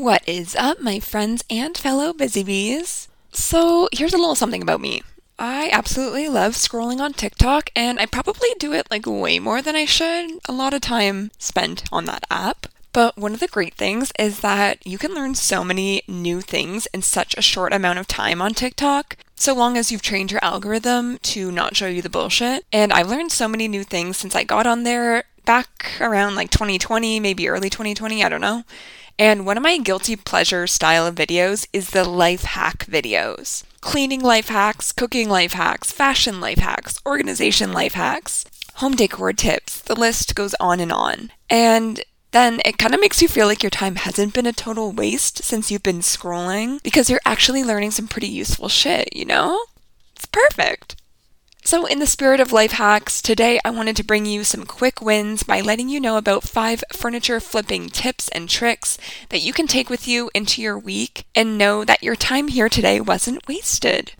What is up, my friends and fellow busy bees? So, here's a little something about me. I absolutely love scrolling on TikTok, and I probably do it like way more than I should. A lot of time spent on that app. But one of the great things is that you can learn so many new things in such a short amount of time on TikTok, so long as you've trained your algorithm to not show you the bullshit. And I've learned so many new things since I got on there back around like 2020, maybe early 2020, I don't know. And one of my guilty pleasure style of videos is the life hack videos. Cleaning life hacks, cooking life hacks, fashion life hacks, organization life hacks, home decor tips, the list goes on and on. And then it kind of makes you feel like your time hasn't been a total waste since you've been scrolling because you're actually learning some pretty useful shit, you know? It's perfect. So, in the spirit of life hacks, today I wanted to bring you some quick wins by letting you know about five furniture flipping tips and tricks that you can take with you into your week and know that your time here today wasn't wasted.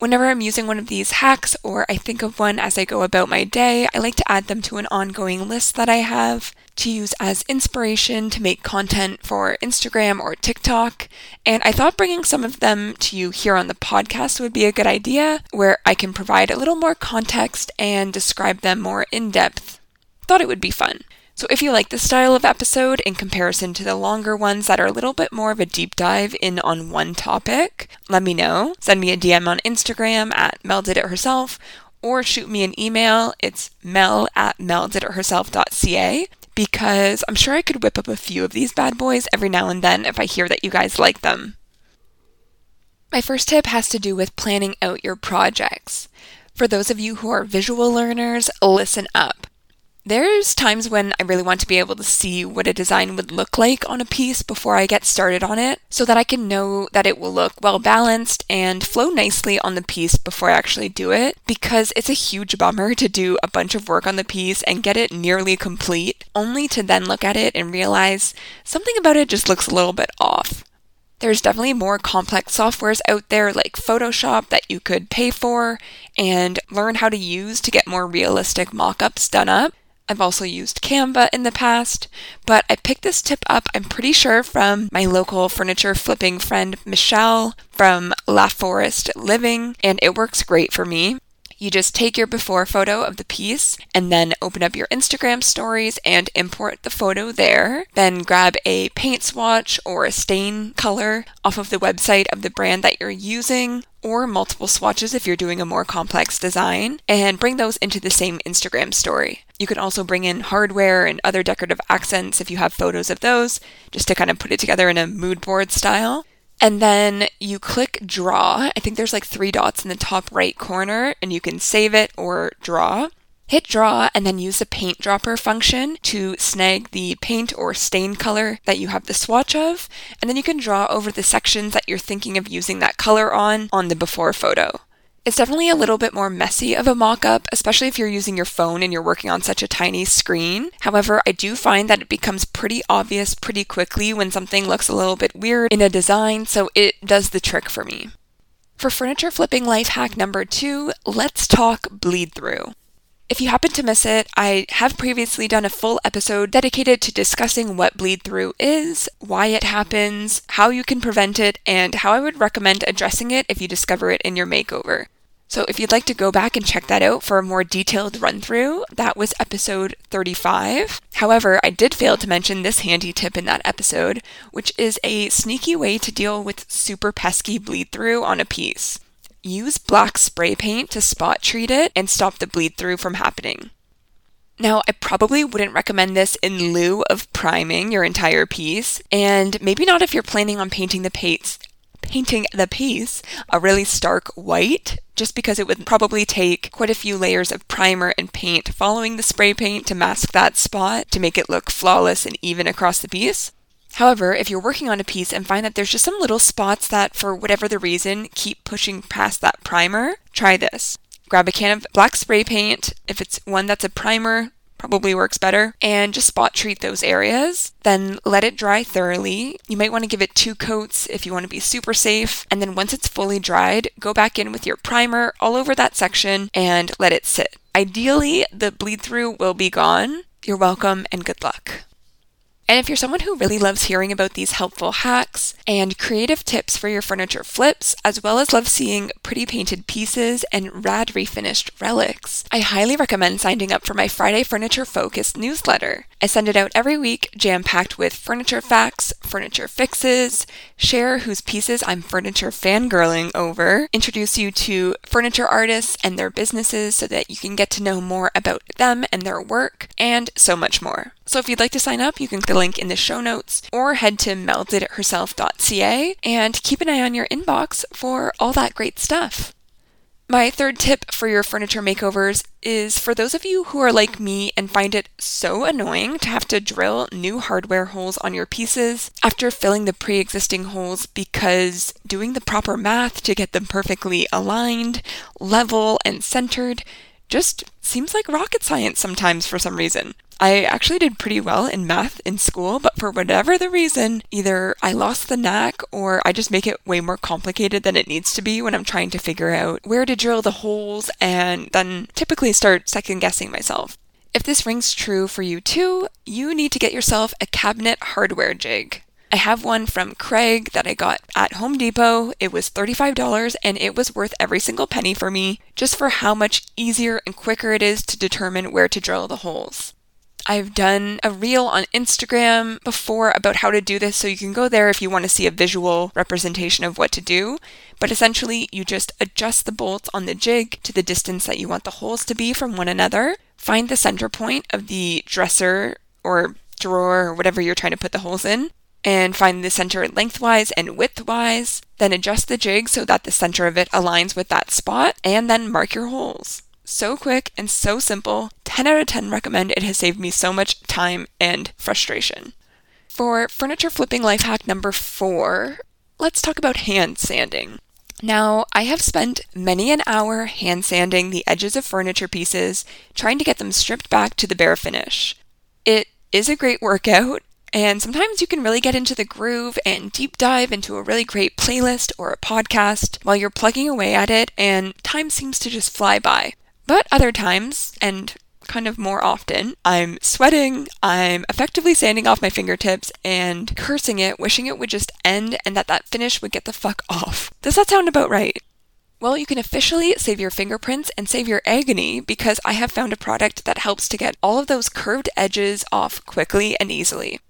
Whenever I'm using one of these hacks or I think of one as I go about my day, I like to add them to an ongoing list that I have to use as inspiration to make content for Instagram or TikTok. And I thought bringing some of them to you here on the podcast would be a good idea, where I can provide a little more context and describe them more in depth. Thought it would be fun. So, if you like this style of episode in comparison to the longer ones that are a little bit more of a deep dive in on one topic, let me know. Send me a DM on Instagram at Mel Did It Herself or shoot me an email. It's mel at meldiditherself.ca because I'm sure I could whip up a few of these bad boys every now and then if I hear that you guys like them. My first tip has to do with planning out your projects. For those of you who are visual learners, listen up. There's times when I really want to be able to see what a design would look like on a piece before I get started on it, so that I can know that it will look well balanced and flow nicely on the piece before I actually do it, because it's a huge bummer to do a bunch of work on the piece and get it nearly complete, only to then look at it and realize something about it just looks a little bit off. There's definitely more complex softwares out there like Photoshop that you could pay for and learn how to use to get more realistic mock ups done up. I've also used Canva in the past, but I picked this tip up, I'm pretty sure, from my local furniture flipping friend Michelle from La Forest Living, and it works great for me. You just take your before photo of the piece and then open up your Instagram stories and import the photo there. Then grab a paint swatch or a stain color off of the website of the brand that you're using or multiple swatches if you're doing a more complex design and bring those into the same Instagram story. You can also bring in hardware and other decorative accents if you have photos of those, just to kind of put it together in a mood board style. And then you click draw. I think there's like three dots in the top right corner, and you can save it or draw. Hit draw and then use the paint dropper function to snag the paint or stain color that you have the swatch of, and then you can draw over the sections that you're thinking of using that color on on the before photo. It's definitely a little bit more messy of a mock up, especially if you're using your phone and you're working on such a tiny screen. However, I do find that it becomes pretty obvious pretty quickly when something looks a little bit weird in a design, so it does the trick for me. For furniture flipping life hack number two, let's talk bleed through. If you happen to miss it, I have previously done a full episode dedicated to discussing what bleed through is, why it happens, how you can prevent it, and how I would recommend addressing it if you discover it in your makeover. So if you'd like to go back and check that out for a more detailed run through, that was episode 35. However, I did fail to mention this handy tip in that episode, which is a sneaky way to deal with super pesky bleed through on a piece. Use black spray paint to spot treat it and stop the bleed through from happening. Now, I probably wouldn't recommend this in lieu of priming your entire piece, and maybe not if you're planning on painting the paints painting the piece a really stark white, just because it would probably take quite a few layers of primer and paint following the spray paint to mask that spot to make it look flawless and even across the piece. However, if you're working on a piece and find that there's just some little spots that, for whatever the reason, keep pushing past that primer, try this. Grab a can of black spray paint. If it's one that's a primer, probably works better, and just spot treat those areas. Then let it dry thoroughly. You might want to give it two coats if you want to be super safe. And then once it's fully dried, go back in with your primer all over that section and let it sit. Ideally, the bleed through will be gone. You're welcome and good luck. And if you're someone who really loves hearing about these helpful hacks and creative tips for your furniture flips, as well as love seeing pretty painted pieces and rad refinished relics, I highly recommend signing up for my Friday Furniture Focus newsletter. I send it out every week, jam packed with furniture facts, furniture fixes, share whose pieces I'm furniture fangirling over, introduce you to furniture artists and their businesses so that you can get to know more about them and their work, and so much more. So if you'd like to sign up, you can click the link in the show notes or head to meldiditherself.ca and keep an eye on your inbox for all that great stuff. My third tip for your furniture makeovers is for those of you who are like me and find it so annoying to have to drill new hardware holes on your pieces after filling the pre existing holes because doing the proper math to get them perfectly aligned, level, and centered just seems like rocket science sometimes for some reason. I actually did pretty well in math in school, but for whatever the reason, either I lost the knack or I just make it way more complicated than it needs to be when I'm trying to figure out where to drill the holes and then typically start second guessing myself. If this rings true for you too, you need to get yourself a cabinet hardware jig. I have one from Kreg that I got at Home Depot. It was $35 and it was worth every single penny for me, just for how much easier and quicker it is to determine where to drill the holes. I've done a reel on Instagram before about how to do this, so you can go there if you want to see a visual representation of what to do. But essentially, you just adjust the bolts on the jig to the distance that you want the holes to be from one another. Find the center point of the dresser or drawer or whatever you're trying to put the holes in, and find the center lengthwise and widthwise. Then adjust the jig so that the center of it aligns with that spot, and then mark your holes. So quick and so simple. 10 out of 10 recommend. It has saved me so much time and frustration. For furniture flipping life hack number four, let's talk about hand sanding. Now, I have spent many an hour hand sanding the edges of furniture pieces, trying to get them stripped back to the bare finish. It is a great workout, and sometimes you can really get into the groove and deep dive into a really great playlist or a podcast while you're plugging away at it, and time seems to just fly by. But other times, and kind of more often, I'm sweating, I'm effectively sanding off my fingertips and cursing it, wishing it would just end and that that finish would get the fuck off. Does that sound about right? Well, you can officially save your fingerprints and save your agony because I have found a product that helps to get all of those curved edges off quickly and easily.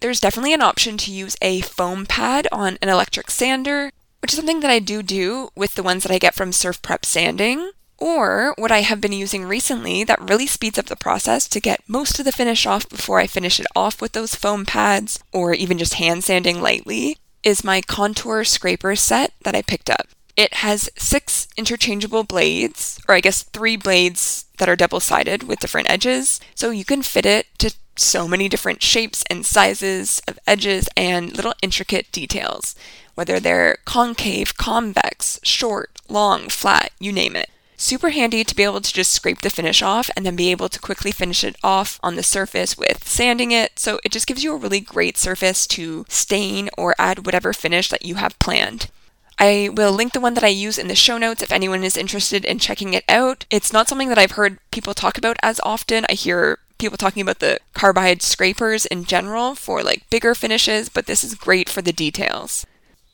There's definitely an option to use a foam pad on an electric sander, which is something that I do do with the ones that I get from Surf Prep Sanding. Or what I have been using recently that really speeds up the process to get most of the finish off before I finish it off with those foam pads or even just hand sanding lightly is my contour scraper set that I picked up. It has six interchangeable blades, or I guess three blades that are double sided with different edges, so you can fit it to so many different shapes and sizes of edges and little intricate details, whether they're concave, convex, short, long, flat, you name it. Super handy to be able to just scrape the finish off and then be able to quickly finish it off on the surface with sanding it. So it just gives you a really great surface to stain or add whatever finish that you have planned. I will link the one that I use in the show notes if anyone is interested in checking it out. It's not something that I've heard people talk about as often. I hear people talking about the carbide scrapers in general for like bigger finishes, but this is great for the details.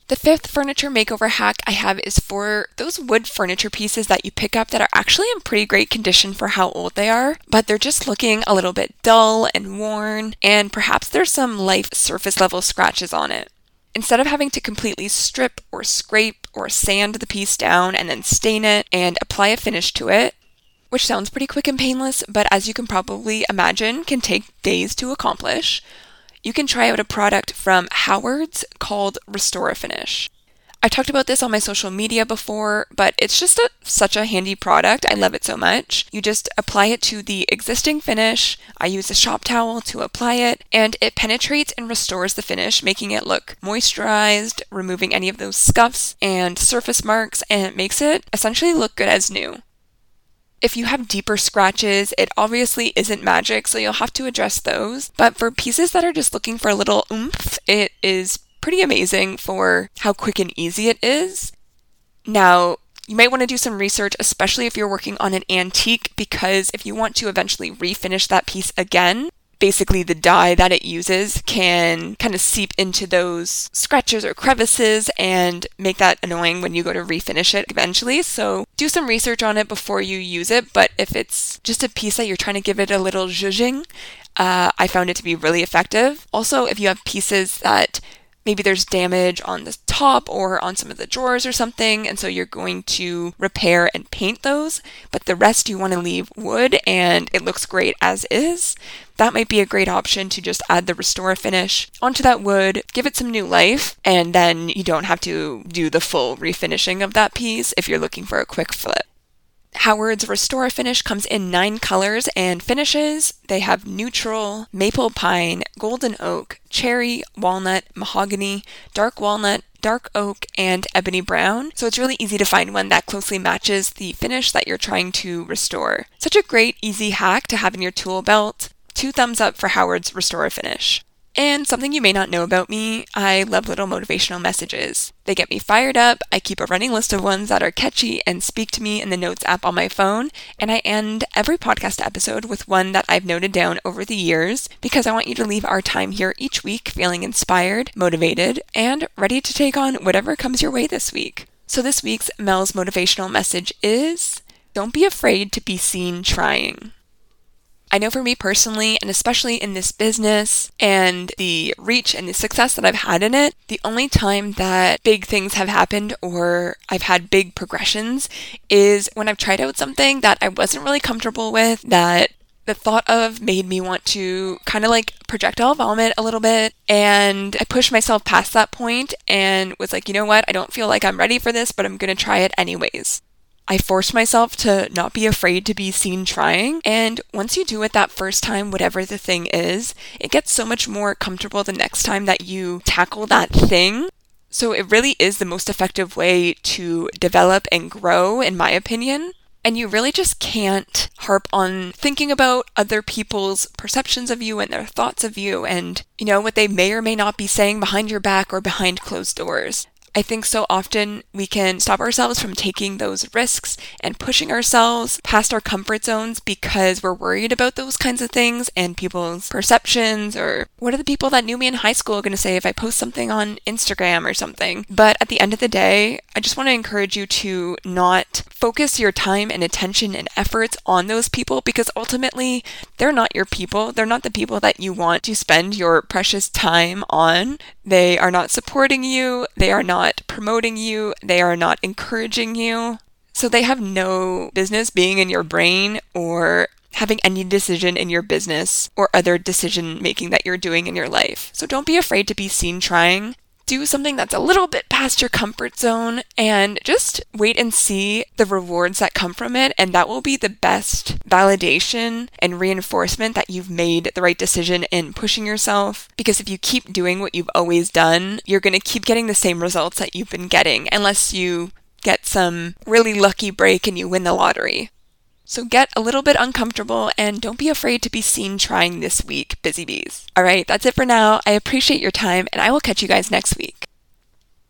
The fifth furniture makeover hack I have is for those wood furniture pieces that you pick up that are actually in pretty great condition for how old they are, but they're just looking a little bit dull and worn, and perhaps there's some light surface level scratches on it. Instead of having to completely strip or scrape or sand the piece down and then stain it and apply a finish to it, which sounds pretty quick and painless, but as you can probably imagine, can take days to accomplish you can try out a product from Howard's called Restore Finish. I talked about this on my social media before, but it's just a, such a handy product. I love it so much. You just apply it to the existing finish. I use a shop towel to apply it, and it penetrates and restores the finish, making it look moisturized, removing any of those scuffs and surface marks, and it makes it essentially look good as new. If you have deeper scratches, it obviously isn't magic, so you'll have to address those. But for pieces that are just looking for a little oomph, it is pretty amazing for how quick and easy it is. Now, you might want to do some research, especially if you're working on an antique, because if you want to eventually refinish that piece again, basically the dye that it uses can kind of seep into those scratches or crevices and make that annoying when you go to refinish it eventually. So do some research on it before you use it. But if it's just a piece that you're trying to give it a little zhuzhing, uh, I found it to be really effective. Also, if you have pieces that maybe there's damage on the top or on some of the drawers or something, and so you're going to repair and paint those, but the rest you want to leave wood and it looks great as is. That might be a great option to just add the restore finish onto that wood, give it some new life, and then you don't have to do the full refinishing of that piece if you're looking for a quick flip. Howard's Restore finish comes in nine colors and finishes. They have neutral, maple pine, golden oak, cherry, walnut, mahogany, dark walnut, dark oak, and ebony brown. So it's really easy to find one that closely matches the finish that you're trying to restore. Such a great, easy hack to have in your tool belt. Two thumbs up for Howard's Restore finish. And something you may not know about me, I love little motivational messages. They get me fired up. I keep a running list of ones that are catchy and speak to me in the Notes app on my phone. And I end every podcast episode with one that I've noted down over the years because I want you to leave our time here each week feeling inspired, motivated, and ready to take on whatever comes your way this week. So this week's Mel's motivational message is Don't be afraid to be seen trying. I know for me personally, and especially in this business and the reach and the success that I've had in it, the only time that big things have happened or I've had big progressions is when I've tried out something that I wasn't really comfortable with, that the thought of made me want to kind of like projectile vomit a little bit. And I pushed myself past that point and was like, you know what? I don't feel like I'm ready for this, but I'm going to try it anyways. I forced myself to not be afraid to be seen trying. And once you do it that first time, whatever the thing is, it gets so much more comfortable the next time that you tackle that thing. So it really is the most effective way to develop and grow, in my opinion. And you really just can't harp on thinking about other people's perceptions of you and their thoughts of you and, you know, what they may or may not be saying behind your back or behind closed doors. I think so often we can stop ourselves from taking those risks and pushing ourselves past our comfort zones because we're worried about those kinds of things and people's perceptions or what are the people that knew me in high school going to say if I post something on Instagram or something. But at the end of the day, I just want to encourage you to not focus your time and attention and efforts on those people because ultimately they're not your people. They're not the people that you want to spend your precious time on. They are not supporting you. They are not promoting you. They are not encouraging you. So they have no business being in your brain or having any decision in your business or other decision making that you're doing in your life. So don't be afraid to be seen trying do something that's a little bit past your comfort zone and just wait and see the rewards that come from it. And that will be the best validation and reinforcement that you've made the right decision in pushing yourself. Because if you keep doing what you've always done, you're going to keep getting the same results that you've been getting unless you get some really lucky break and you win the lottery. So get a little bit uncomfortable and don't be afraid to be seen trying this week, Busy Bees. All right, that's it for now. I appreciate your time and I will catch you guys next week.